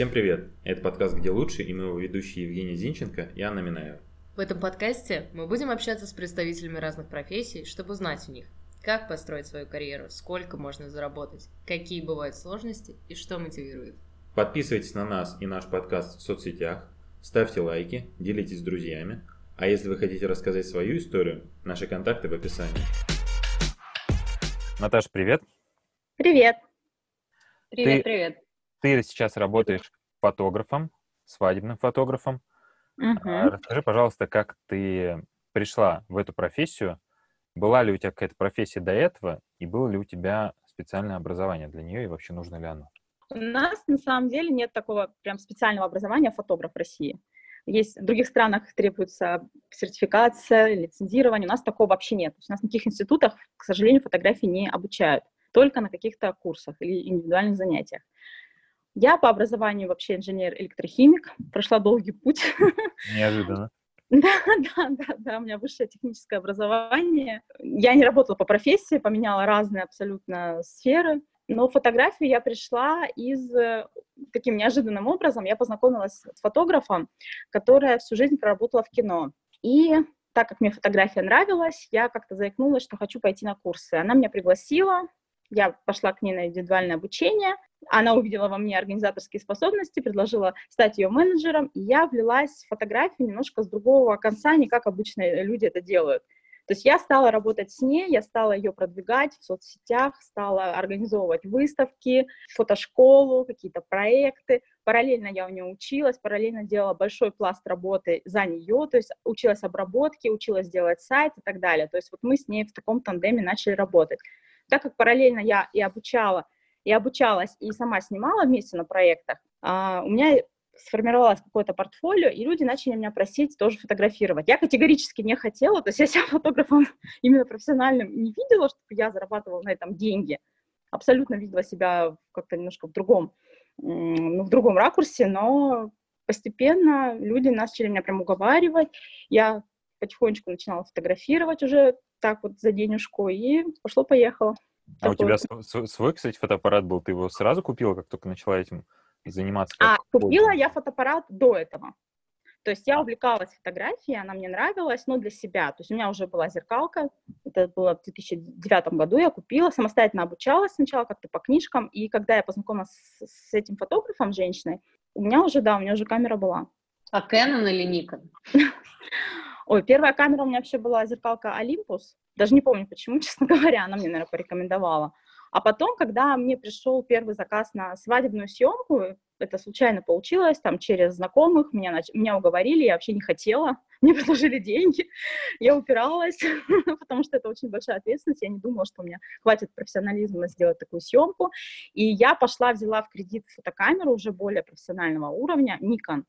Всем привет! Это подкаст «Где лучше» и мы его ведущие Евгений Зинченко и Анна Минаева. В этом подкасте мы будем общаться с представителями разных профессий, чтобы узнать у них, как построить свою карьеру, сколько можно заработать, какие бывают сложности и что мотивирует. Подписывайтесь на нас и наш подкаст в соцсетях, ставьте лайки, делитесь с друзьями, а если вы хотите рассказать свою историю, наши контакты в описании. Наташа, привет! Привет! Привет, Ты- привет. Ты сейчас работаешь фотографом, свадебным фотографом. А Расскажи, пожалуйста, как ты пришла в эту профессию? Была ли у тебя какая-то профессия до этого? И было ли у тебя специальное образование для нее? И вообще нужно ли оно? У нас на самом деле нет такого прям специального образования фотограф в России. Есть в других странах требуется сертификация, лицензирование. У нас такого вообще нет. У нас на таких институтах, к сожалению, фотографии не обучают. Только на каких-то курсах или индивидуальных занятиях. Я по образованию вообще инженер-электрохимик. Прошла долгий путь. Неожиданно. Да, да, да, да, у меня высшее техническое образование. Я не работала по профессии, поменяла разные абсолютно сферы. Но фотографию я пришла из... э, Таким неожиданным образом я познакомилась с фотографом, которая всю жизнь проработала в кино. И так как мне фотография нравилась, я как-то заикнулась, что хочу пойти на курсы. Она меня пригласила, я пошла к ней на индивидуальное обучение. Она увидела во мне организаторские способности, предложила стать ее менеджером, и я влилась в фотографию немножко с другого конца, не как обычно люди это делают. То есть я стала работать с ней, я стала ее продвигать в соцсетях, стала организовывать выставки, фотошколу, какие-то проекты. Параллельно я у нее училась, параллельно делала большой пласт работы за нее, то есть училась обработке, училась делать сайт и так далее. То есть вот мы с ней в таком тандеме начали работать. Так как параллельно я и обучала, и обучалась, и сама снимала вместе на проектах, а, у меня сформировалось какое-то портфолио, и люди начали меня просить тоже фотографировать. Я категорически не хотела, то есть я себя фотографом именно профессиональным не видела, чтобы я зарабатывала на этом деньги. Абсолютно видела себя как-то немножко в другом, ну, в другом ракурсе, но постепенно люди начали меня прям уговаривать. Я потихонечку начинала фотографировать уже так вот за денежку, и пошло-поехало. А у тебя свой, кстати, фотоаппарат был? Ты его сразу купила, как только начала этим заниматься? А, купила я фотоаппарат до этого. То есть я увлекалась фотографией, она мне нравилась, но для себя. То есть у меня уже была зеркалка, это было в 2009 году, я купила, самостоятельно обучалась сначала как-то по книжкам, и когда я познакомилась с, с этим фотографом, женщиной, у меня уже, да, у меня уже камера была. А Canon или Nikon? Ой, первая камера у меня вообще была зеркалка Olympus. Даже не помню почему, честно говоря, она мне, наверное, порекомендовала. А потом, когда мне пришел первый заказ на свадебную съемку, это случайно получилось, там через знакомых, меня, нач- меня уговорили, я вообще не хотела, мне предложили деньги, я упиралась, потому что это очень большая ответственность, я не думала, что у меня хватит профессионализма сделать такую съемку, и я пошла, взяла в кредит фотокамеру уже более профессионального уровня, Nikon,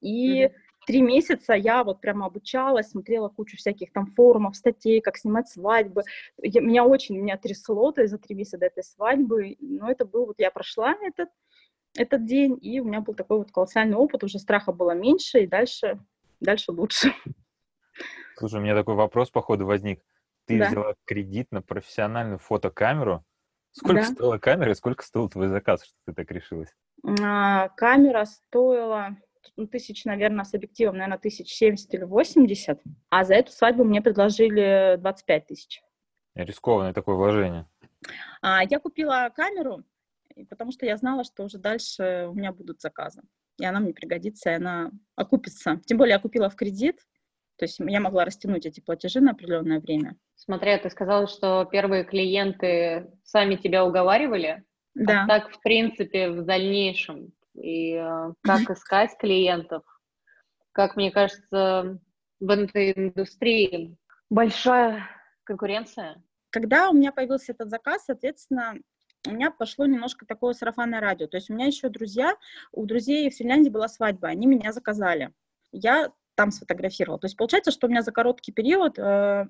и Мгм. Три месяца я вот прямо обучалась, смотрела кучу всяких там форумов, статей, как снимать свадьбы. Я- меня очень, меня трясло, то есть за три месяца до этой свадьбы, но это был, вот я прошла этот, этот день, и у меня был такой вот колоссальный опыт, уже страха было меньше, и дальше, дальше лучше. Слушай, у меня такой вопрос, походу, возник. Ты Да. взяла кредит на профессиональную фотокамеру. Сколько Да. стоила камера и сколько стоил твой заказ, что ты так решилась? А, камера стоила тысяч, наверное, с объективом, наверное, тысяч 70 или 80, а за эту свадьбу мне предложили 25 тысяч. Рискованное такое вложение. А, я купила камеру, потому что я знала, что уже дальше у меня будут заказы. И она мне пригодится, и она окупится. Тем более я купила в кредит, то есть я могла растянуть эти платежи на определенное время. Смотря, ты сказала, что первые клиенты сами тебя уговаривали. Да. А так, в принципе, в дальнейшем. И э, как искать клиентов? Как мне кажется, в этой индустрии большая конкуренция. Когда у меня появился этот заказ, соответственно, у меня пошло немножко такое сарафанное радио. То есть у меня еще друзья, у друзей в Финляндии была свадьба, они меня заказали. Я там сфотографировала. То есть получается, что у меня за короткий период э,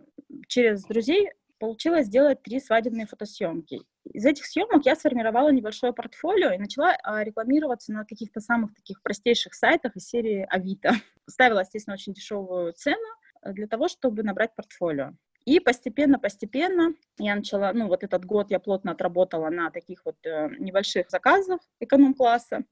через друзей получилось сделать три свадебные фотосъемки. Из этих съемок я сформировала небольшое портфолио и начала а, рекламироваться на каких-то самых таких простейших сайтах из серии Авито. Ставила, естественно, очень дешевую цену э, для того, чтобы набрать портфолио. И постепенно-постепенно я начала, ну вот этот год я плотно отработала на таких вот э, небольших заказах эконом-класса.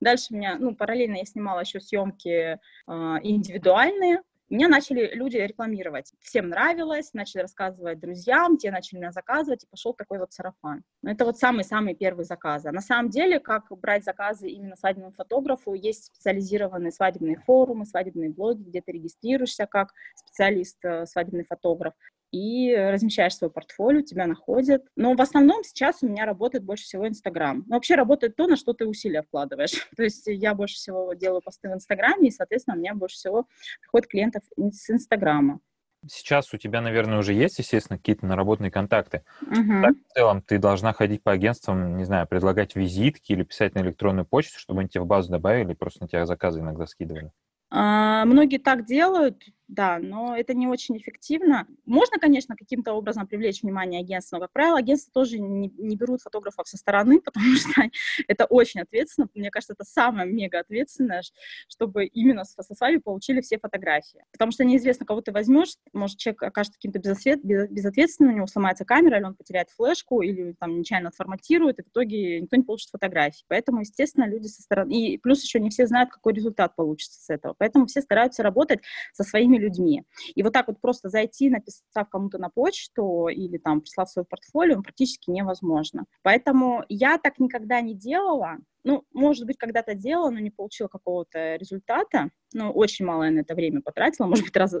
Дальше у меня, ну, параллельно я снимала еще съемки э, индивидуальные, меня начали люди рекламировать. Всем нравилось, начали рассказывать друзьям, те начали меня заказывать, и пошел такой вот сарафан. Но это вот самые-самые первые заказы. А на самом деле, как брать заказы именно свадебному фотографу, есть специализированные свадебные форумы, свадебные блоги, где ты регистрируешься как специалист, э, свадебный фотограф и размещаешь свое портфолио, тебя находят. Но в основном сейчас у меня работает больше всего Инстаграм. Но вообще работает то, на что ты усилия вкладываешь. то есть я больше всего делаю посты в Инстаграме, и, соответственно, у меня больше всего приходит клиентов с Инстаграма. Сейчас у тебя, наверное, уже есть, естественно, какие-то наработанные контакты. Угу. Так, в целом, ты должна ходить по агентствам, не знаю, предлагать визитки или писать на электронную почту, чтобы они тебя в базу добавили, просто на тебя заказы иногда скидывали. А, многие так делают, да, но это не очень эффективно. Можно, конечно, каким-то образом привлечь внимание агентства, но, как правило, агентства тоже не, не берут фотографов со стороны, потому что это очень ответственно. Мне кажется, это самое мега ответственное, чтобы именно со, со свадьбы получили все фотографии. Потому что неизвестно, кого ты возьмешь, может, человек окажется каким-то безответ, безответственным, у него сломается камера, или он потеряет флешку, или там нечаянно отформатирует, и в итоге никто не получит фотографии. Поэтому, естественно, люди со стороны... И плюс еще не все знают, какой результат получится с этого. Поэтому все стараются работать со своими людьми. И вот так вот просто зайти, написав кому-то на почту или там прислав свое портфолио, практически невозможно. Поэтому я так никогда не делала, ну, может быть, когда-то делала, но не получила какого-то результата. Ну, очень мало я на это время потратила. Может быть, раз,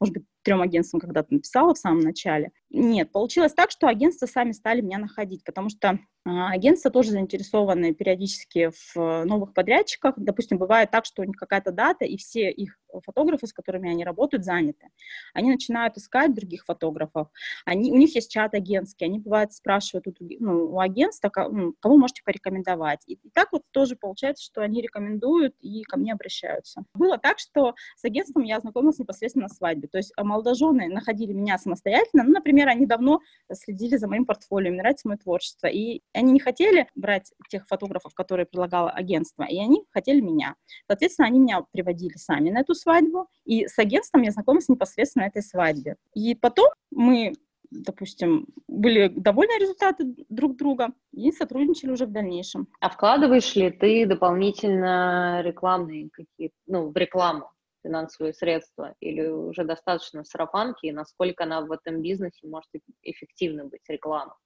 может быть трем агентствам когда-то написала в самом начале. Нет, получилось так, что агентства сами стали меня находить, потому что а, агентства тоже заинтересованы периодически в новых подрядчиках. Допустим, бывает так, что у них какая-то дата, и все их фотографы, с которыми они работают, заняты. Они начинают искать других фотографов. Они, у них есть чат агентский, они, бывает, спрашивают у, ну, у агентства, кого можете порекомендовать. И, и так вот тоже получается, что они рекомендуют и ко мне обращаются. Было так, что с агентством я знакомилась непосредственно на свадьбе. То есть а, молодожены находили меня самостоятельно. Ну, например, они давно следили за моим портфолио, им нравится мое творчество. И они не хотели брать тех фотографов, которые предлагало агентство, и они хотели меня. Соответственно, они меня приводили сами на эту свадьбу, и с агентством я знакомилась непосредственно на этой свадьбе. И потом мы допустим, были довольны результаты друг друга и сотрудничали уже в дальнейшем. А вкладываешь ли ты дополнительно рекламные какие ну, в рекламу финансовые средства или уже достаточно сарафанки, и насколько она в этом бизнесе может эффективно быть реклама?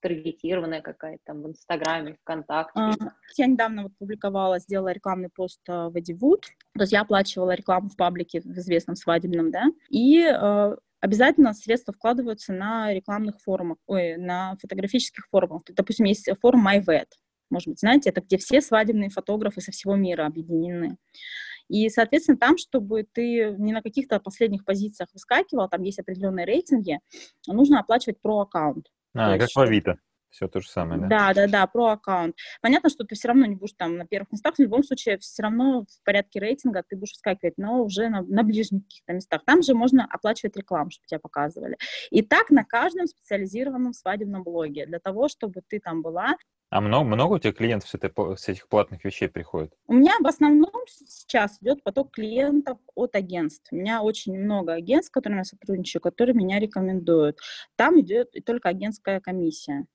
таргетированная какая-то там в Инстаграме, ВКонтакте? А, я недавно вот публиковала, сделала рекламный пост э, в Эдивуд, то есть я оплачивала рекламу в паблике в известном свадебном, да, и э, обязательно средства вкладываются на рекламных форумах, ой, на фотографических форумах. Допустим, есть форум MyVet, может быть, знаете, это где все свадебные фотографы со всего мира объединены. И, соответственно, там, чтобы ты не на каких-то последних позициях выскакивал, там есть определенные рейтинги, нужно оплачивать про аккаунт. А, как в Авито. Все то же самое, да? Да, да, да, про аккаунт. Понятно, что ты все равно не будешь там на первых местах, в любом случае все равно в порядке рейтинга ты будешь скакивать, но уже на, на ближних каких-то местах. Там же можно оплачивать рекламу, чтобы тебя показывали. И так на каждом специализированном свадебном блоге, для того, чтобы ты там была. А много, много у тебя клиентов с, этой, с этих платных вещей приходит? У меня в основном сейчас идет поток клиентов от агентств. У меня очень много агентств, с которыми я сотрудничаю, которые меня рекомендуют. Там идет только агентская комиссия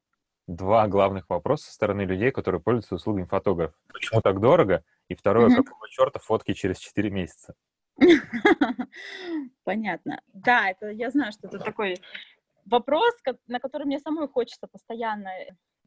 два главных вопроса со стороны людей, которые пользуются услугами фотографа. Почему так дорого? И второе, mm-hmm. какого черта фотки через 4 месяца? Понятно. Да, это я знаю, что это такой вопрос, на который мне самой хочется постоянно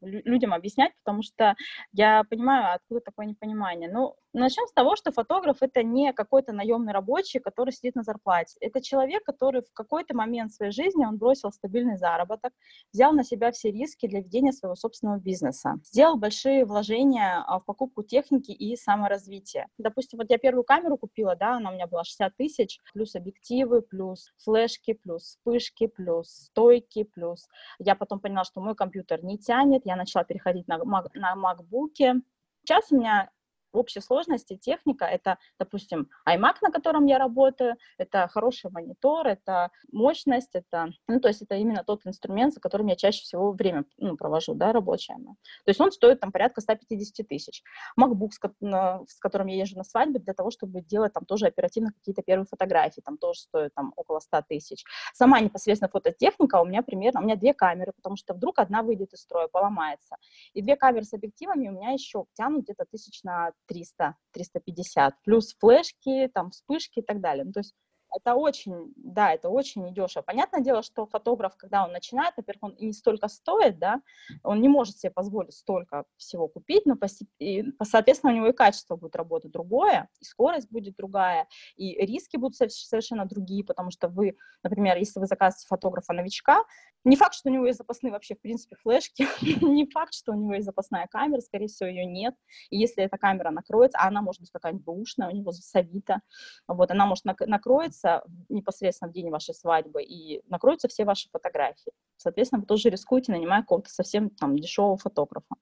людям объяснять, потому что я понимаю, откуда такое непонимание. Ну, начнем с того, что фотограф — это не какой-то наемный рабочий, который сидит на зарплате. Это человек, который в какой-то момент своей жизни, он бросил стабильный заработок, взял на себя все риски для ведения своего собственного бизнеса, сделал большие вложения а, в покупку техники и саморазвития. Допустим, вот я первую камеру купила, да, она у меня была 60 тысяч, плюс объективы, плюс флешки, плюс вспышки, плюс стойки, плюс я потом поняла, что мой компьютер не тянет, я начала переходить на, на MacBook. Сейчас у меня в общей сложности техника — это, допустим, iMac, на котором я работаю, это хороший монитор, это мощность, это, ну, то есть это именно тот инструмент, за которым я чаще всего время ну, провожу, да, рабочее. То есть он стоит там порядка 150 тысяч. MacBook, с которым я езжу на свадьбы, для того, чтобы делать там тоже оперативно какие-то первые фотографии, там тоже стоит там около 100 тысяч. Сама непосредственно фототехника у меня примерно, у меня две камеры, потому что вдруг одна выйдет из строя, поломается. И две камеры с объективами у меня еще тянут где-то тысяч на 300-350, плюс флешки, там, вспышки и так далее. Ну, то есть это очень, да, это очень недешево. Понятное дело, что фотограф, когда он начинает, во-первых, он не столько стоит, да, он не может себе позволить столько всего купить, но, и, соответственно, у него и качество будет работать другое, и скорость будет другая, и риски будут совершенно другие, потому что вы, например, если вы заказываете фотографа-новичка, не факт, что у него есть запасные вообще, в принципе, флешки, не факт, что у него есть запасная камера, скорее всего, ее нет, и если эта камера накроется, а она может быть какая-нибудь бэушная, у него засовита, вот, она может накроется, накроется непосредственно в день вашей свадьбы, и накроются все ваши фотографии. Соответственно, вы тоже рискуете, нанимая какого-то совсем там дешевого фотографа.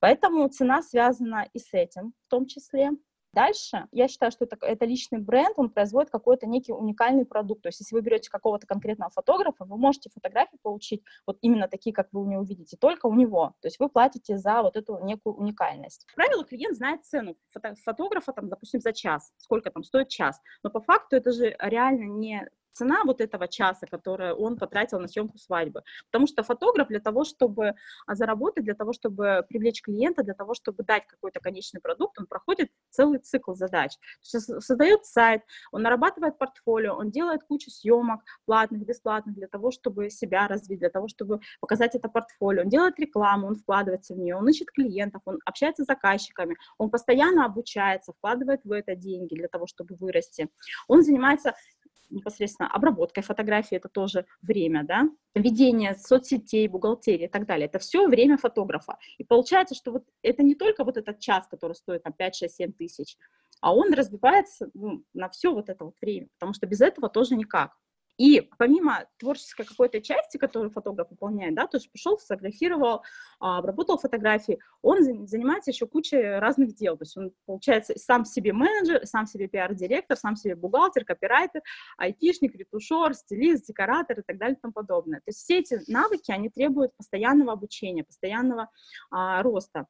Поэтому цена связана и с этим в том числе. Дальше, я считаю, что это, это личный бренд, он производит какой-то некий уникальный продукт. То есть, если вы берете какого-то конкретного фотографа, вы можете фотографии получить вот именно такие, как вы у него видите, только у него. То есть, вы платите за вот эту некую уникальность. Как правило, клиент знает цену фото фотографа, там, допустим, за час, сколько там стоит час. Но по факту это же реально не цена вот этого часа, который он потратил на съемку свадьбы. Потому что фотограф для того, чтобы а, заработать, для того, чтобы привлечь клиента, для того, чтобы дать какой-то конечный продукт, он проходит целый цикл задач. Создает сайт, он нарабатывает портфолио, он делает кучу съемок платных, бесплатных, для того, чтобы себя развить, для того, чтобы показать это портфолио. Он делает рекламу, он вкладывается в нее, он ищет клиентов, он общается с заказчиками, он постоянно обучается, вкладывает в это деньги для того, чтобы вырасти. Он занимается непосредственно обработкой фотографии, это тоже время, да, ведение соцсетей, бухгалтерии и так далее, это все время фотографа. И получается, что вот это не только вот этот час, который стоит там 5, 6, 7 тысяч, а он разбивается ну, на все вот это вот время, потому что без этого тоже никак. И помимо творческой какой-то части, которую фотограф выполняет, да, то есть пришел, сфотографировал, а, обработал фотографии, он занимается еще кучей разных дел. То есть он, получается, сам себе менеджер, сам себе пиар-директор, сам себе бухгалтер, копирайтер, айтишник, ретушер, стилист, декоратор и так далее и тому подобное. То есть все эти навыки, они требуют постоянного обучения, постоянного а, роста.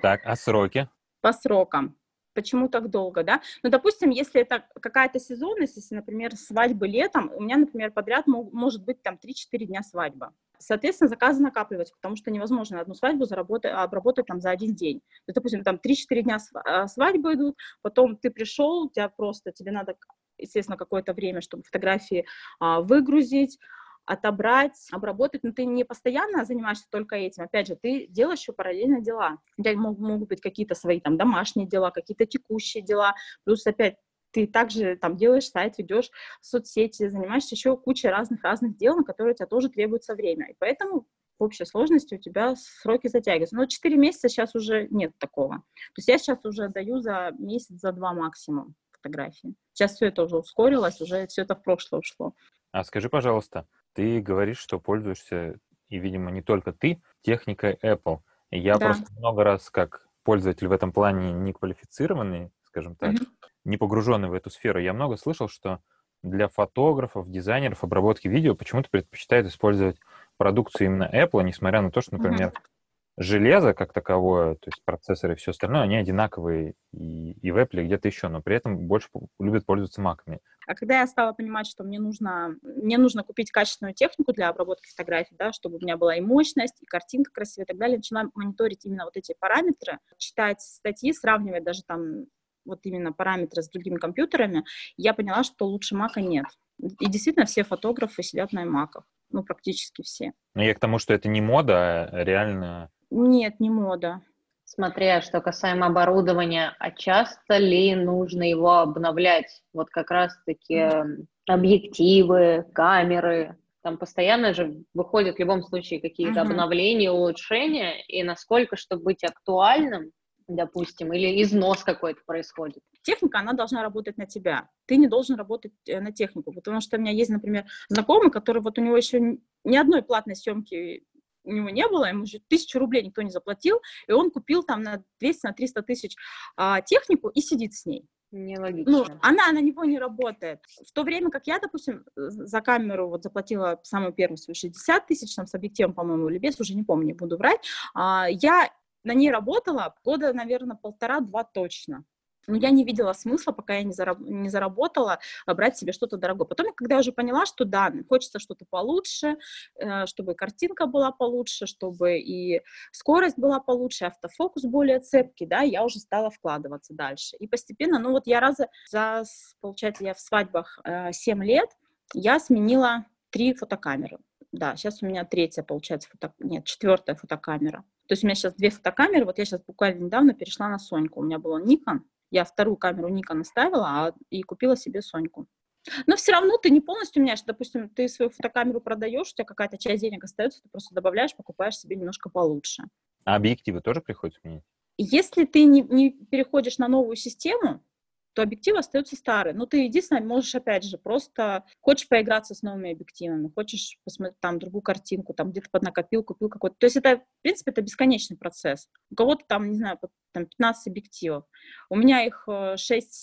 Так, а сроки? По срокам почему так долго, да? Ну, допустим, если это какая-то сезонность, если, например, свадьбы летом, у меня, например, подряд мог, может быть там 3-4 дня свадьба. Соответственно, заказы накапливаются, потому что невозможно одну свадьбу заработать, обработать там за один день. То допустим, там 3-4 дня а, свадьбы идут, потом ты пришел, у тебя просто, тебе надо, естественно, какое-то время, чтобы фотографии а, выгрузить, отобрать, обработать, но ты не постоянно занимаешься только этим. Опять же, ты делаешь еще параллельно дела. У тебя могут, могут быть какие-то свои там домашние дела, какие-то текущие дела, плюс опять ты также там делаешь сайт, ведешь соцсети, занимаешься еще кучей разных-разных дел, на которые у тебя тоже требуется время. И поэтому в общей сложности у тебя сроки затягиваются. Но 4 месяца сейчас уже нет такого. То есть я сейчас уже даю за месяц, за два максимум фотографии. Сейчас все это уже ускорилось, уже все это в прошлое ушло. А скажи, пожалуйста, ты говоришь, что пользуешься, и, видимо, не только ты, техникой Apple. Я да. просто много раз, как пользователь в этом плане не квалифицированный, скажем так, mm-hmm. не погруженный в эту сферу, я много слышал, что для фотографов, дизайнеров обработки видео почему-то предпочитают использовать продукцию именно Apple, несмотря на то, что, например, mm-hmm железо как таковое, то есть процессоры и все остальное, они одинаковые и, и в Apple, и где-то еще, но при этом больше любят пользоваться маками. А когда я стала понимать, что мне нужно, мне нужно купить качественную технику для обработки фотографий, да, чтобы у меня была и мощность, и картинка красивая и так далее, начала мониторить именно вот эти параметры, читать статьи, сравнивать даже там вот именно параметры с другими компьютерами, я поняла, что лучше мака нет. И действительно все фотографы сидят на маках, ну, практически все. Но я к тому, что это не мода, а реально нет, не мода. Смотря, что касаемо оборудования, а часто ли нужно его обновлять? Вот как раз-таки объективы, камеры, там постоянно же выходят в любом случае какие-то uh-huh. обновления, улучшения, и насколько, чтобы быть актуальным, допустим, или износ какой-то происходит. Техника, она должна работать на тебя. Ты не должен работать э, на технику, потому что у меня есть, например, знакомый, который вот у него еще ни одной платной съемки у него не было, ему же тысячу рублей никто не заплатил, и он купил там на 200, на 300 тысяч а, технику и сидит с ней. Нелогично. Ну, она на него не работает. В то время как я, допустим, за камеру вот заплатила самую первую свою 60 тысяч, там, с объективом, по-моему, или без, уже не помню, не буду врать, а, я на ней работала года, наверное, полтора-два точно. Но я не видела смысла, пока я не, зараб- не заработала, а, брать себе что-то дорогое. Потом, когда я уже поняла, что да, хочется что-то получше, э, чтобы картинка была получше, чтобы и скорость была получше, автофокус более цепкий, да, я уже стала вкладываться дальше. И постепенно, ну вот я раза за, получается, я в свадьбах 7 э, лет, я сменила три фотокамеры. Да, сейчас у меня третья, получается, фото... нет, четвертая фотокамера. То есть у меня сейчас две фотокамеры, вот я сейчас буквально недавно перешла на Соньку. У меня была Nikon, я вторую камеру Nikon оставила а, и купила себе Соньку. Но все равно ты не полностью меняешь. Допустим, ты свою фотокамеру продаешь, у тебя какая-то часть денег остается, ты просто добавляешь, покупаешь себе немножко получше. А объективы тоже приходится менять? Если ты не, не переходишь на новую систему, то объектив остается старый. Но ты единственное можешь, опять же, просто хочешь поиграться с новыми объективами, хочешь посмотреть там другую картинку, там где-то поднакопил, купил какой-то. То есть это, в принципе, это бесконечный процесс. У кого-то там, не знаю, там 15 объективов. У меня их 6-7,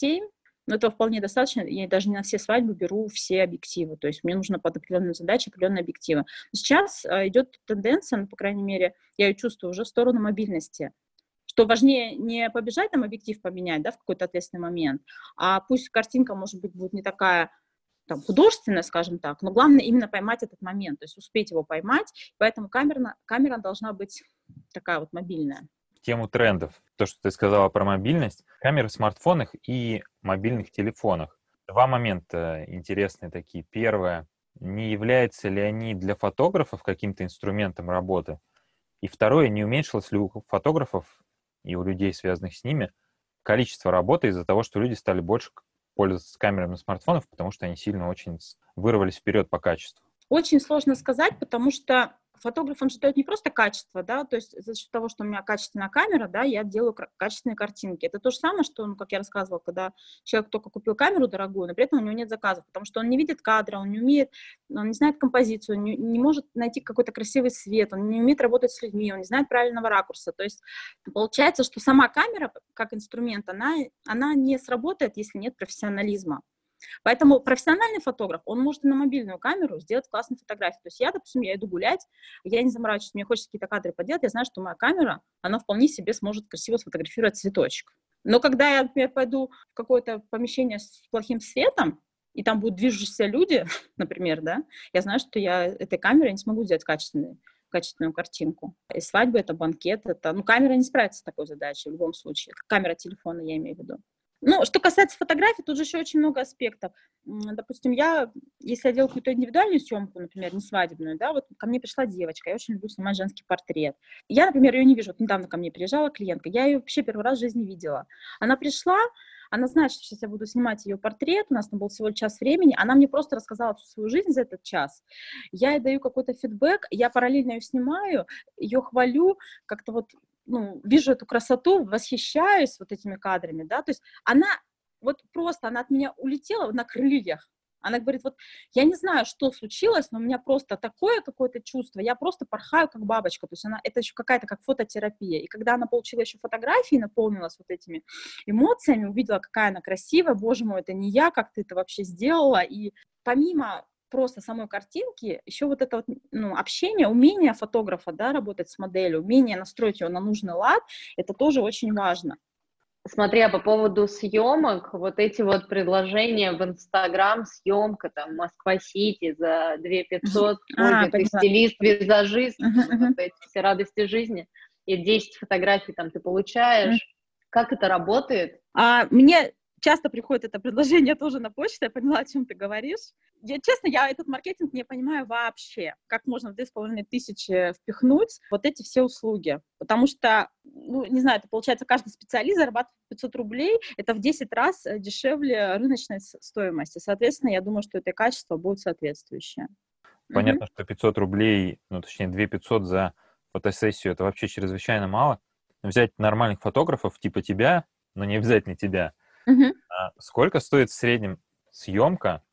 э, но этого вполне достаточно. Я даже не на все свадьбы беру все объективы. То есть мне нужно под определенную задачу определенные объективы. Сейчас э, идет тенденция, ну, по крайней мере, я ее чувствую уже в сторону мобильности что важнее не побежать там объектив поменять, да, в какой-то ответственный момент, а пусть картинка, может быть, будет не такая там, художественная, скажем так, но главное именно поймать этот момент, то есть успеть его поймать, поэтому камера, камера должна быть такая вот мобильная. Тему трендов, то, что ты сказала про мобильность, камеры в смартфонах и мобильных телефонах. Два момента интересные такие. Первое, не являются ли они для фотографов каким-то инструментом работы? И второе, не уменьшилось ли у фотографов и у людей, связанных с ними, количество работы из-за того, что люди стали больше пользоваться камерами смартфонов, потому что они сильно очень вырвались вперед по качеству. Очень сложно сказать, потому что фотограф, он же дает не просто качество, да, то есть за счет того, что у меня качественная камера, да, я делаю качественные картинки. Это то же самое, что, ну, как я рассказывала, когда человек только купил камеру дорогую, но при этом у него нет заказов, потому что он не видит кадра, он не умеет, он не знает композицию, не, не может найти какой-то красивый свет, он не умеет работать с людьми, он не знает правильного ракурса. То есть получается, что сама камера как инструмент, она, она не сработает, если нет профессионализма. Поэтому профессиональный фотограф, он может на мобильную камеру сделать классные фотографии. То есть я, допустим, я иду гулять, я не заморачиваюсь, мне хочется какие-то кадры поделать, я знаю, что моя камера, она вполне себе сможет красиво сфотографировать цветочек. Но когда я, например, пойду в какое-то помещение с плохим светом, и там будут движущиеся люди, например, да, я знаю, что я этой камерой не смогу сделать качественную, качественную картинку. И свадьба — это банкет, это... Ну, камера не справится с такой задачей в любом случае. Камера телефона, я имею в виду. Ну, что касается фотографий, тут же еще очень много аспектов. Допустим, я, если я делаю какую-то индивидуальную съемку, например, не свадебную, да, вот ко мне пришла девочка, я очень люблю снимать женский портрет. Я, например, ее не вижу. Вот недавно ко мне приезжала клиентка, я ее вообще первый раз в жизни видела. Она пришла, она знает, что сейчас я буду снимать ее портрет, у нас там был всего час времени, она мне просто рассказала всю свою жизнь за этот час. Я ей даю какой-то фидбэк, я параллельно ее снимаю, ее хвалю, как-то вот ну, вижу эту красоту, восхищаюсь вот этими кадрами, да, то есть она вот просто, она от меня улетела на крыльях, она говорит, вот я не знаю, что случилось, но у меня просто такое какое-то чувство, я просто порхаю как бабочка, то есть она, это еще какая-то как фототерапия. И когда она получила еще фотографии, наполнилась вот этими эмоциями, увидела, какая она красивая, боже мой, это не я, как ты это вообще сделала. И помимо просто самой картинки, еще вот это вот, ну, общение, умение фотографа, да, работать с моделью, умение настроить ее на нужный лад, это тоже очень важно. Смотри, а по поводу съемок, вот эти вот предложения в Инстаграм, съемка там Москва-Сити за 2 500, а, ты стилист, визажист, вот эти все радости жизни, и 10 фотографий там ты получаешь. Как это работает? А, мне часто приходит это предложение тоже на почту, я поняла, о чем ты говоришь. Я, честно, я этот маркетинг не понимаю вообще, как можно в 2500 впихнуть вот эти все услуги. Потому что, ну, не знаю, это получается, каждый специалист зарабатывает 500 рублей, это в 10 раз э, дешевле рыночной стоимости. Соответственно, я думаю, что это качество будет соответствующее. Понятно, mm-hmm. что 500 рублей, ну, точнее, 2 500 за фотосессию, это вообще чрезвычайно мало. Взять нормальных фотографов типа тебя, но не обязательно тебя, А сколько стоит в среднем съемка?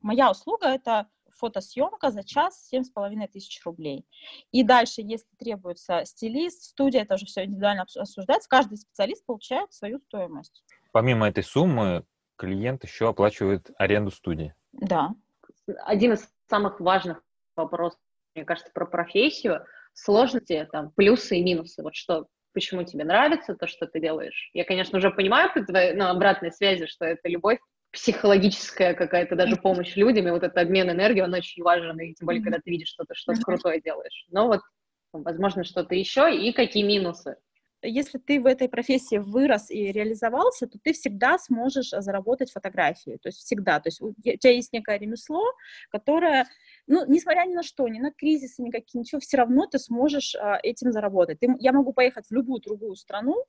Моя услуга — это фотосъемка за час 7,5 тысяч рублей. И дальше, если требуется стилист, студия, это уже все индивидуально обсуждается, каждый специалист получает свою стоимость. Помимо этой суммы, клиент еще оплачивает аренду студии. Да. Один из самых важных вопросов, мне кажется, про профессию, сложности, там, плюсы и минусы. Вот что, почему тебе нравится то, что ты делаешь? Я, конечно, уже понимаю по твоей ну, обратной связи, что это любовь психологическая какая-то даже помощь людям, и вот этот обмен энергией, он очень важен, и тем более, когда ты видишь что-то, что-то крутое делаешь. Но вот, возможно, что-то еще, и какие минусы? Если ты в этой профессии вырос и реализовался, то ты всегда сможешь заработать фотографии, то есть всегда, то есть у тебя есть некое ремесло, которое, ну, несмотря ни на что, ни на кризисы, никакие, ничего, все равно ты сможешь а, этим заработать. Ты, я могу поехать в любую другую страну,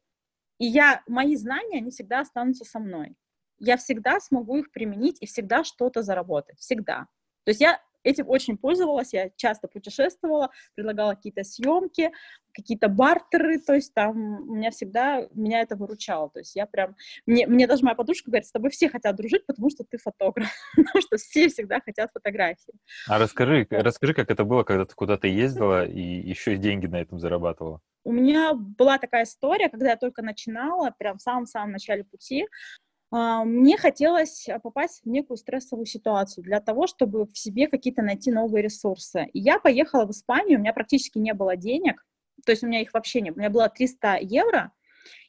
и я, мои знания, они всегда останутся со мной. Я всегда смогу их применить и всегда что-то заработать, всегда. То есть я этим очень пользовалась, я часто путешествовала, предлагала какие-то съемки, какие-то бартеры, то есть там у меня всегда, меня это выручало, то есть я прям, мне, мне даже моя подружка говорит, с тобой все хотят дружить, потому что ты фотограф, потому что все всегда хотят фотографии. А расскажи, расскажи, как это было, когда ты куда-то ездила и еще и деньги на этом зарабатывала? У меня была такая история, когда я только начинала, прям в самом-самом начале пути, мне хотелось а, попасть в некую стрессовую ситуацию для того, чтобы в себе какие-то найти новые ресурсы. И я поехала в Испанию, у меня практически не было денег, то есть у меня их вообще не было. У меня было 300 евро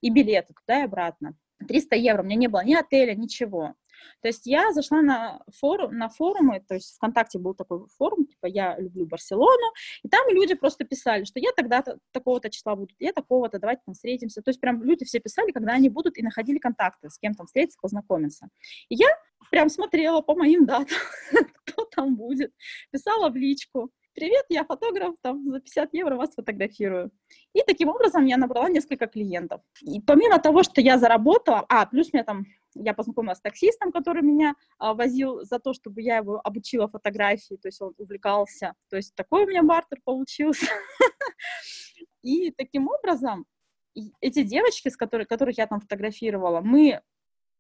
и билеты туда и обратно. 300 евро, у меня не было ни отеля, ничего. То есть я зашла на, форум, на форумы, то есть ВКонтакте был такой форум, типа «Я люблю Барселону», и там люди просто писали, что я тогда-то такого-то числа буду, я такого-то, давайте там встретимся. То есть прям люди все писали, когда они будут, и находили контакты, с кем там встретиться, познакомиться. И я прям смотрела по моим датам, кто там будет, писала в личку, привет, я фотограф, там за 50 евро вас фотографирую. И таким образом я набрала несколько клиентов. И помимо того, что я заработала, а, плюс меня там, я познакомилась с таксистом, который меня а, возил за то, чтобы я его обучила фотографии, то есть он увлекался. То есть такой у меня бартер получился. И таким образом эти девочки, с которых, которых я там фотографировала, мы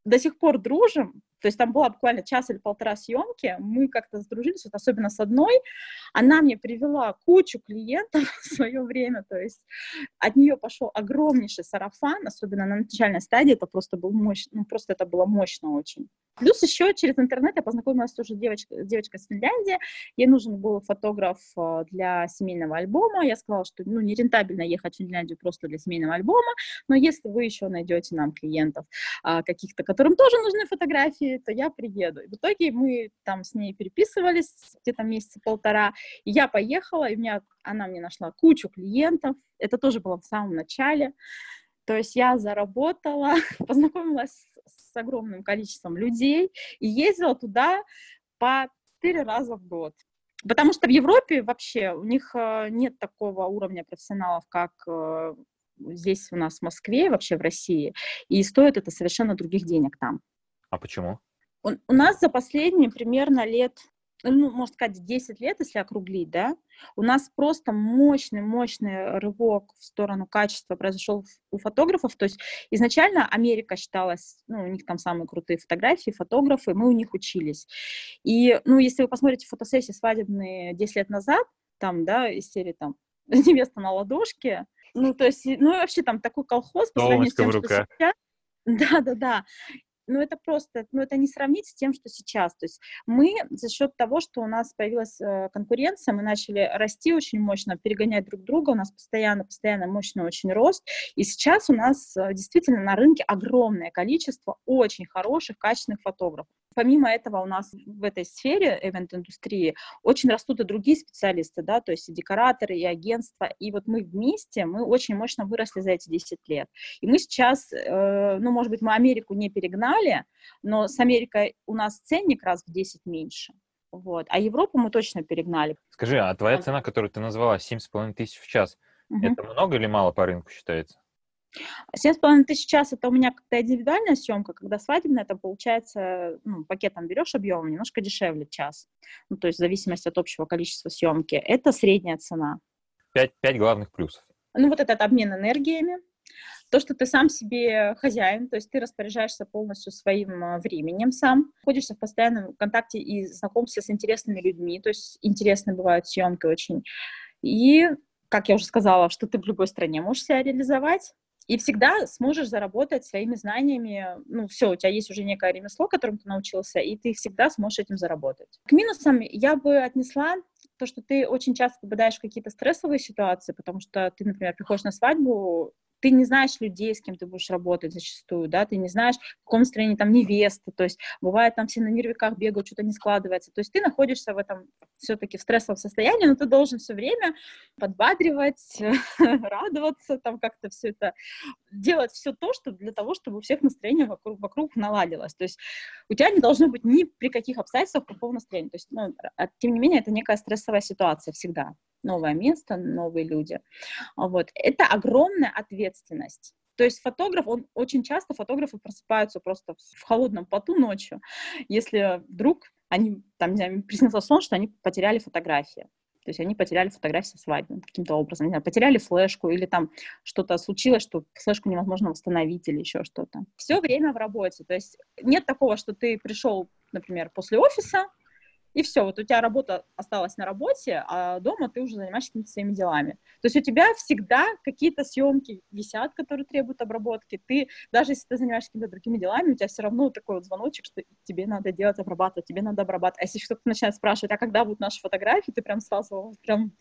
до сих пор дружим, то есть там была буквально час или полтора съемки, мы как-то сдружились, вот особенно с одной, она мне привела кучу клиентов в свое время, то есть от нее пошел огромнейший сарафан, особенно на начальной стадии, это просто был мощно, ну просто это было мощно очень. Плюс еще через интернет я познакомилась тоже с девочкой, девочкой с Финляндии, ей нужен был фотограф э, для семейного альбома, я сказала, что ну нерентабельно ехать в Финляндию просто для семейного альбома, но если вы еще найдете нам клиентов а, каких-то, которым тоже нужны фотографии, то я приеду. И в итоге мы там с ней переписывались где-то месяца полтора, и я поехала, и у меня, она мне нашла кучу клиентов, это тоже было в самом начале, то есть я заработала, познакомилась с огромным количеством людей и ездила туда по четыре раза в год. Потому что в Европе вообще у них э, нет такого уровня профессионалов, как э, здесь у нас в Москве, вообще в России, и стоит это совершенно других денег там. А почему? У, у нас за последние примерно лет, ну, можно сказать, 10 лет, если округлить, да, у нас просто мощный-мощный рывок в сторону качества произошел у фотографов. То есть изначально Америка считалась, ну, у них там самые крутые фотографии, фотографы, мы у них учились. И, ну, если вы посмотрите фотосессии свадебные 10 лет назад, там, да, из серии там невеста на ладошке, ну, то есть, ну, вообще там такой колхоз по сравнению с тем, что сейчас. Да, да, да ну, это просто, ну, это не сравнить с тем, что сейчас. То есть мы за счет того, что у нас появилась э, конкуренция, мы начали расти очень мощно, перегонять друг друга, у нас постоянно, постоянно мощный очень рост, и сейчас у нас э, действительно на рынке огромное количество очень хороших, качественных фотографов. Помимо этого у нас в этой сфере эвент-индустрии очень растут и другие специалисты, да, то есть и декораторы, и агентства, и вот мы вместе, мы очень мощно выросли за эти 10 лет. И мы сейчас, э, ну, может быть, мы Америку не перегнали, но с Америкой у нас ценник раз в 10 меньше. Вот. А Европу мы точно перегнали. Скажи, а твоя цена, которую ты назвала, 7,5 тысяч в час, угу. это много или мало по рынку считается? Семь с половиной тысяч час это у меня как-то индивидуальная съемка, когда свадебная, это получается, ну, пакетом берешь объемом, немножко дешевле час. Ну, то есть в зависимости от общего количества съемки. Это средняя цена. Пять, пять главных плюсов. Ну, вот этот обмен энергиями, То, что ты сам себе хозяин, то есть ты распоряжаешься полностью своим а, временем сам, находишься в постоянном контакте и знакомстве с интересными людьми, то есть интересные бывают съемки очень. И, как я уже сказала, что ты в любой стране можешь себя реализовать, и всегда сможешь заработать своими знаниями, ну, все, у тебя есть уже некое ремесло, которым ты научился, и ты всегда сможешь этим заработать. К минусам я бы отнесла то, что ты очень часто попадаешь в какие-то стрессовые ситуации, потому что ты, например, приходишь на свадьбу, ты не знаешь людей, с кем ты будешь работать зачастую, да, ты не знаешь, в каком настроении там невеста, то есть бывает там все на нервиках бегают, что-то не складывается, то есть ты находишься в этом все-таки в стрессовом состоянии, но ты должен все время подбадривать, радоваться, там как-то все это, делать все то, что для того, чтобы у всех настроение вокруг, вокруг наладилось, то есть у тебя не должно быть ни при каких обстоятельствах плохого настроения, то есть, ну, а, тем не менее, это некая стрессовая ситуация всегда новое место, новые люди. Вот. Это огромная ответственность. То есть фотограф, он очень часто фотографы просыпаются просто в холодном поту ночью, если вдруг они, там, не знаю, приснился сон, что они потеряли фотографии. То есть они потеряли фотографии свадьбы каким-то образом, не знаю, потеряли флешку или там что-то случилось, что флешку невозможно восстановить или еще что-то. Все время в работе. То есть нет такого, что ты пришел, например, после офиса, и все, вот у тебя работа осталась на работе, а дома ты уже занимаешься какими-то своими делами. То есть у тебя всегда какие-то съемки висят, которые требуют обработки. Ты, даже если ты занимаешься какими-то другими делами, у тебя все равно такой вот звоночек, что тебе надо делать, обрабатывать, тебе надо обрабатывать. А если кто-то начинает спрашивать, а когда будут наши фотографии, ты прям сразу прям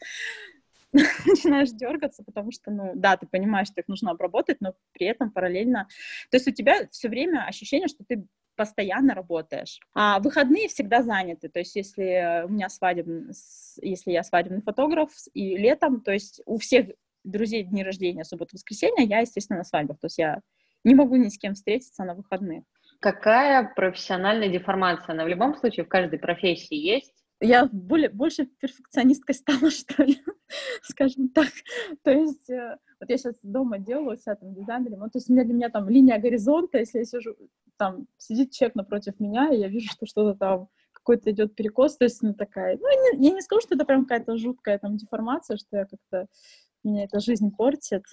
начинаешь дергаться, потому что, ну, да, ты понимаешь, что их нужно обработать, но при этом параллельно... То есть у тебя все время ощущение, что ты постоянно работаешь. А выходные всегда заняты, то есть если у меня свадебный, если я свадебный фотограф и летом, то есть у всех друзей дни рождения, суббота-воскресенье, я, естественно, на свадьбах, то есть я не могу ни с кем встретиться на выходных. Какая профессиональная деформация? Она в любом случае в каждой профессии есть? Я более, больше перфекционисткой стала, что ли, скажем так. То есть э, вот я сейчас дома делаю с этим дизайнером, вот, то есть у меня для меня там линия горизонта, если я сижу, там сидит человек напротив меня, и я вижу, что что-то там какой-то идет перекос, то есть ну такая, ну не, я не скажу, что это прям какая-то жуткая там деформация, что я как-то меня эта жизнь портит.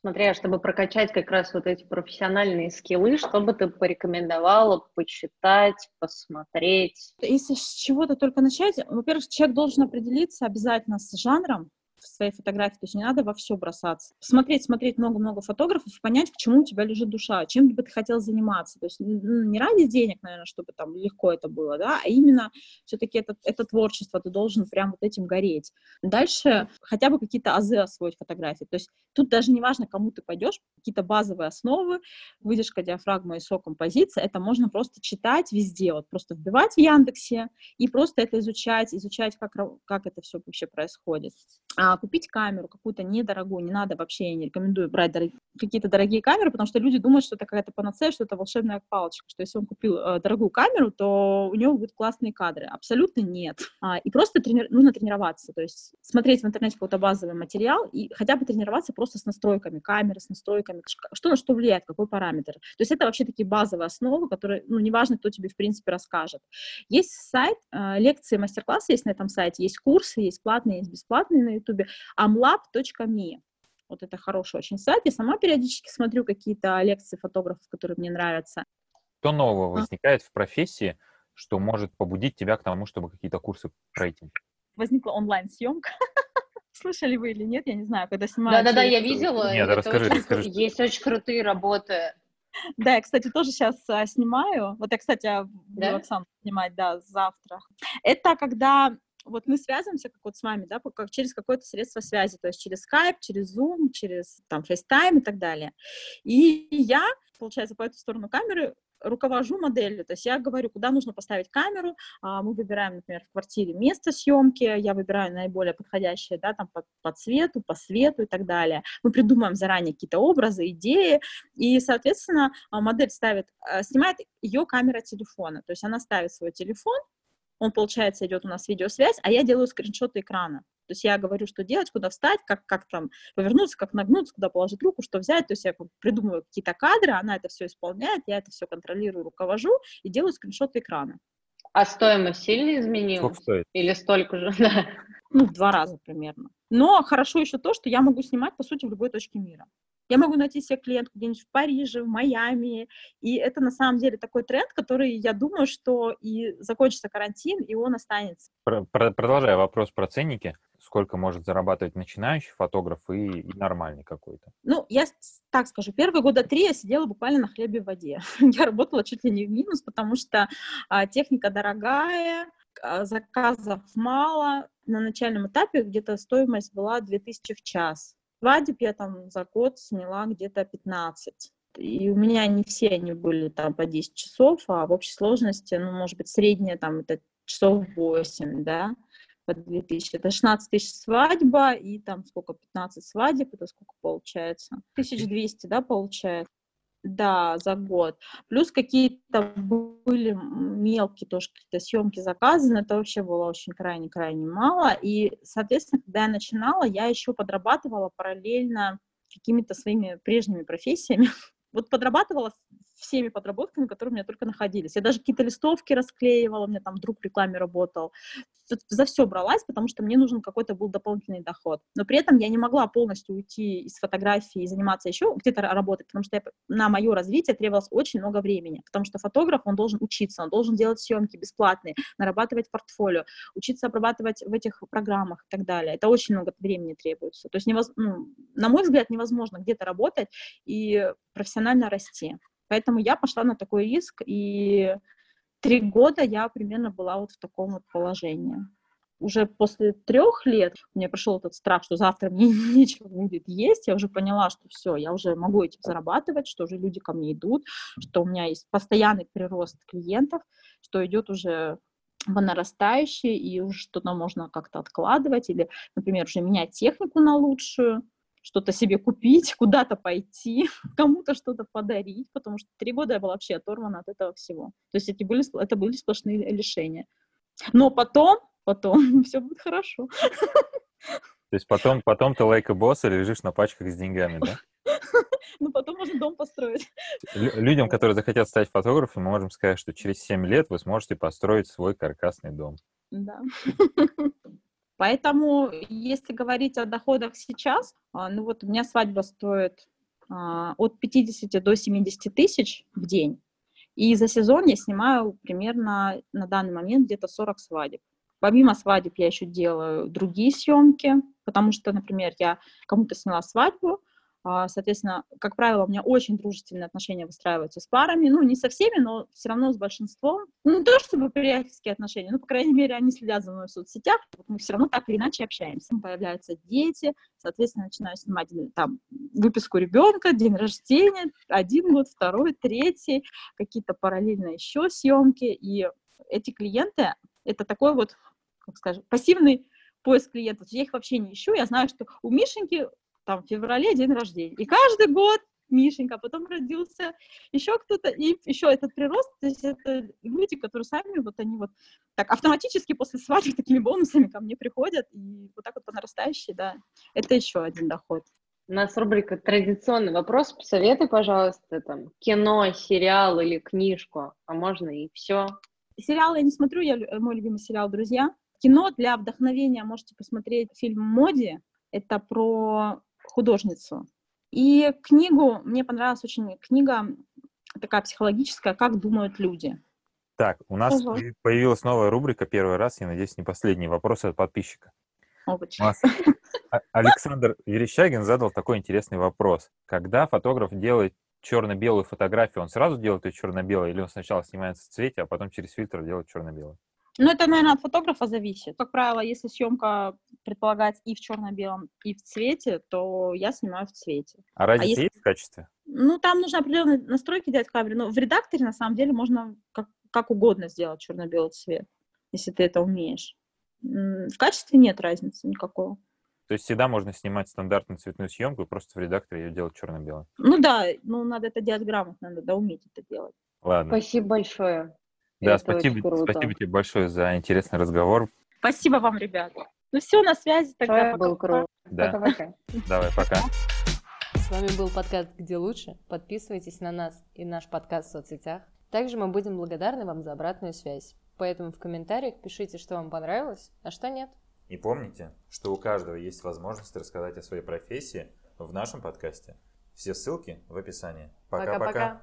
Смотри, а чтобы прокачать как раз вот эти профессиональные скиллы, что бы ты порекомендовала почитать, посмотреть? Если с чего-то только начать, во-первых, человек должен определиться обязательно с жанром, в своей фотографии, то есть не надо во все бросаться. Смотреть, смотреть много-много фотографов, понять, к чему у тебя лежит душа, чем бы ты хотел заниматься. То есть не ради денег, наверное, чтобы там легко это было, да, а именно все-таки это, это творчество, ты должен прям вот этим гореть. Дальше хотя бы какие-то азы освоить фотографии. То есть тут даже не важно, кому ты пойдешь, какие-то базовые основы, выдержка диафрагма и композиция, это можно просто читать везде, вот просто вбивать в Яндексе и просто это изучать, изучать, как, как это все вообще происходит. А, купить камеру какую-то недорогую, не надо вообще, я не рекомендую брать дорог... какие-то дорогие камеры, потому что люди думают, что это какая-то панацея, что это волшебная палочка, что если он купил э, дорогую камеру, то у него будут классные кадры. Абсолютно нет. А, и просто трени... нужно тренироваться, то есть смотреть в интернете какой-то базовый материал и хотя бы тренироваться просто с настройками камеры, с настройками, что на что влияет, какой параметр. То есть это вообще такие базовые основы, которые, ну, неважно, кто тебе, в принципе, расскажет. Есть сайт, э, лекции, мастер-классы есть на этом сайте, есть курсы, есть платные, есть бесплатные на YouTube, YouTube, amlab.me. Вот это хороший очень сайт. Я сама периодически смотрю какие-то лекции фотографов, которые мне нравятся. Что нового а? возникает в профессии, что может побудить тебя к тому, чтобы какие-то курсы пройти? Возникла онлайн-съемка. Слышали вы или нет, я не знаю, когда снимают. Да-да-да, я видела. Нет, расскажи, очень, расскажи. Есть очень крутые работы. Да, я, кстати, тоже сейчас а, снимаю. Вот я, кстати, а, буду да? Оксану снимать, да, завтра. Это когда вот мы связываемся, как вот с вами, да, как через какое-то средство связи, то есть через Skype, через Zoom, через там FaceTime и так далее. И я, получается, по эту сторону камеры руковожу моделью, то есть я говорю, куда нужно поставить камеру, а, мы выбираем, например, в квартире место съемки, я выбираю наиболее подходящее, да, там по, по цвету, по свету и так далее. Мы придумаем заранее какие-то образы, идеи, и, соответственно, а, модель ставит, а, снимает ее камера телефона, то есть она ставит свой телефон, он, получается, идет у нас видеосвязь, а я делаю скриншоты экрана. То есть я говорю, что делать, куда встать, как, как там повернуться, как нагнуться, куда положить руку, что взять. То есть я придумываю какие-то кадры, она это все исполняет, я это все контролирую, руковожу и делаю скриншоты экрана. А стоимость сильно изменилась? Сколько стоит? Или столько же? Да. Ну, в два раза примерно. Но хорошо еще то, что я могу снимать, по сути, в любой точке мира. Я могу найти себе клиентку где-нибудь в Париже, в Майами, и это на самом деле такой тренд, который, я думаю, что и закончится карантин, и он останется. Продолжая вопрос про ценники, сколько может зарабатывать начинающий фотограф и, и нормальный какой-то? Ну, я так скажу, первые года три я сидела буквально на хлебе в воде. я работала чуть ли не в минус, потому что а, техника дорогая, а, заказов мало. На начальном этапе где-то стоимость была 2000 в час. Свадеб я там за год сняла где-то 15. И у меня не все они были там по 10 часов, а в общей сложности, ну, может быть, средняя там это часов 8, да, по 2000. Это 16 тысяч свадьба, и там сколько, 15 свадеб, это сколько получается? 1200, да, получается? Да, за год. Плюс какие-то были мелкие тоже какие-то съемки заказаны, это вообще было очень крайне-крайне мало. И, соответственно, когда я начинала, я еще подрабатывала параллельно какими-то своими прежними профессиями. Вот подрабатывала всеми подработками, которые у меня только находились. Я даже какие-то листовки расклеивала, у меня там друг в рекламе работал. За все бралась, потому что мне нужен какой-то был дополнительный доход. Но при этом я не могла полностью уйти из фотографии и заниматься еще где-то работать, потому что я, на мое развитие требовалось очень много времени, потому что фотограф, он должен учиться, он должен делать съемки бесплатные, нарабатывать портфолио, учиться обрабатывать в этих программах и так далее. Это очень много времени требуется. То есть, невоз... ну, на мой взгляд, невозможно где-то работать и профессионально расти. Поэтому я пошла на такой риск, и три года я примерно была вот в таком вот положении. Уже после трех лет мне пришел этот страх, что завтра мне нечего будет есть. Я уже поняла, что все, я уже могу этим зарабатывать, что уже люди ко мне идут, что у меня есть постоянный прирост клиентов, что идет уже по и уже что-то можно как-то откладывать, или, например, уже менять технику на лучшую что-то себе купить, куда-то пойти, кому-то что-то подарить, потому что три года я была вообще оторвана от этого всего. То есть эти были, это были сплошные лишения. Но потом, потом все будет хорошо. То есть потом, потом ты лайка босса лежишь на пачках с деньгами, да? Ну, потом можно дом построить. Людям, которые захотят стать фотографами, мы можем сказать, что через 7 лет вы сможете построить свой каркасный дом. Да. Поэтому, если говорить о доходах сейчас, а, ну вот у меня свадьба стоит а, от 50 до 70 тысяч в день. И за сезон я снимаю примерно на данный момент где-то 40 свадеб. Помимо свадеб я еще делаю другие съемки, потому что, например, я кому-то сняла свадьбу, соответственно, как правило, у меня очень дружественные отношения выстраиваются с парами, ну, не со всеми, но все равно с большинством. Ну, не то чтобы приятельские отношения, ну, по крайней мере, они следят за мной в соцсетях, мы все равно так или иначе общаемся. Появляются дети, соответственно, начинаю снимать там выписку ребенка, день рождения, один год, второй, третий, какие-то параллельно еще съемки, и эти клиенты, это такой вот, как скажем, пассивный поиск клиентов. Я их вообще не ищу. Я знаю, что у Мишеньки там в феврале день рождения. И каждый год Мишенька, а потом родился еще кто-то, и еще этот прирост, то есть это люди, которые сами, вот они вот так автоматически после свадьбы такими бонусами ко мне приходят, и вот так вот по нарастающей, да, это еще один доход. У нас рубрика «Традиционный вопрос». Посоветуй, пожалуйста, там, кино, сериал или книжку, а можно и все. Сериалы я не смотрю, я, мой любимый сериал «Друзья». Кино для вдохновения можете посмотреть фильм «Моди». Это про художницу. И книгу, мне понравилась очень книга такая психологическая «Как думают люди». Так, у нас угу. появилась новая рубрика первый раз, я надеюсь, не последний. Вопросы от подписчика. У нас Александр Верещагин задал такой интересный вопрос. Когда фотограф делает черно-белую фотографию, он сразу делает ее черно-белой, или он сначала снимается в цвете, а потом через фильтр делает черно-белой? Ну, это, наверное, от фотографа зависит. Как правило, если съемка предполагается и в черно-белом, и в цвете, то я снимаю в цвете. А разница а если... есть в качестве? Ну, там нужно определенные настройки делать в камере, но в редакторе, на самом деле, можно как, как угодно сделать черно-белый цвет, если ты это умеешь. В качестве нет разницы никакого. То есть всегда можно снимать стандартную цветную съемку и просто в редакторе ее делать черно-белой? Ну да, ну надо это делать грамотно, надо уметь это делать. Ладно. Спасибо большое. Да, Это спасибо, спасибо тебе большое за интересный разговор. Спасибо вам, ребята. Ну все, на связи тогда. Был круто. Да. Пока-пока. Давай, пока. С вами был подкаст «Где лучше?». Подписывайтесь на нас и наш подкаст в соцсетях. Также мы будем благодарны вам за обратную связь. Поэтому в комментариях пишите, что вам понравилось, а что нет. И помните, что у каждого есть возможность рассказать о своей профессии в нашем подкасте Все ссылки в описании. Пока-пока.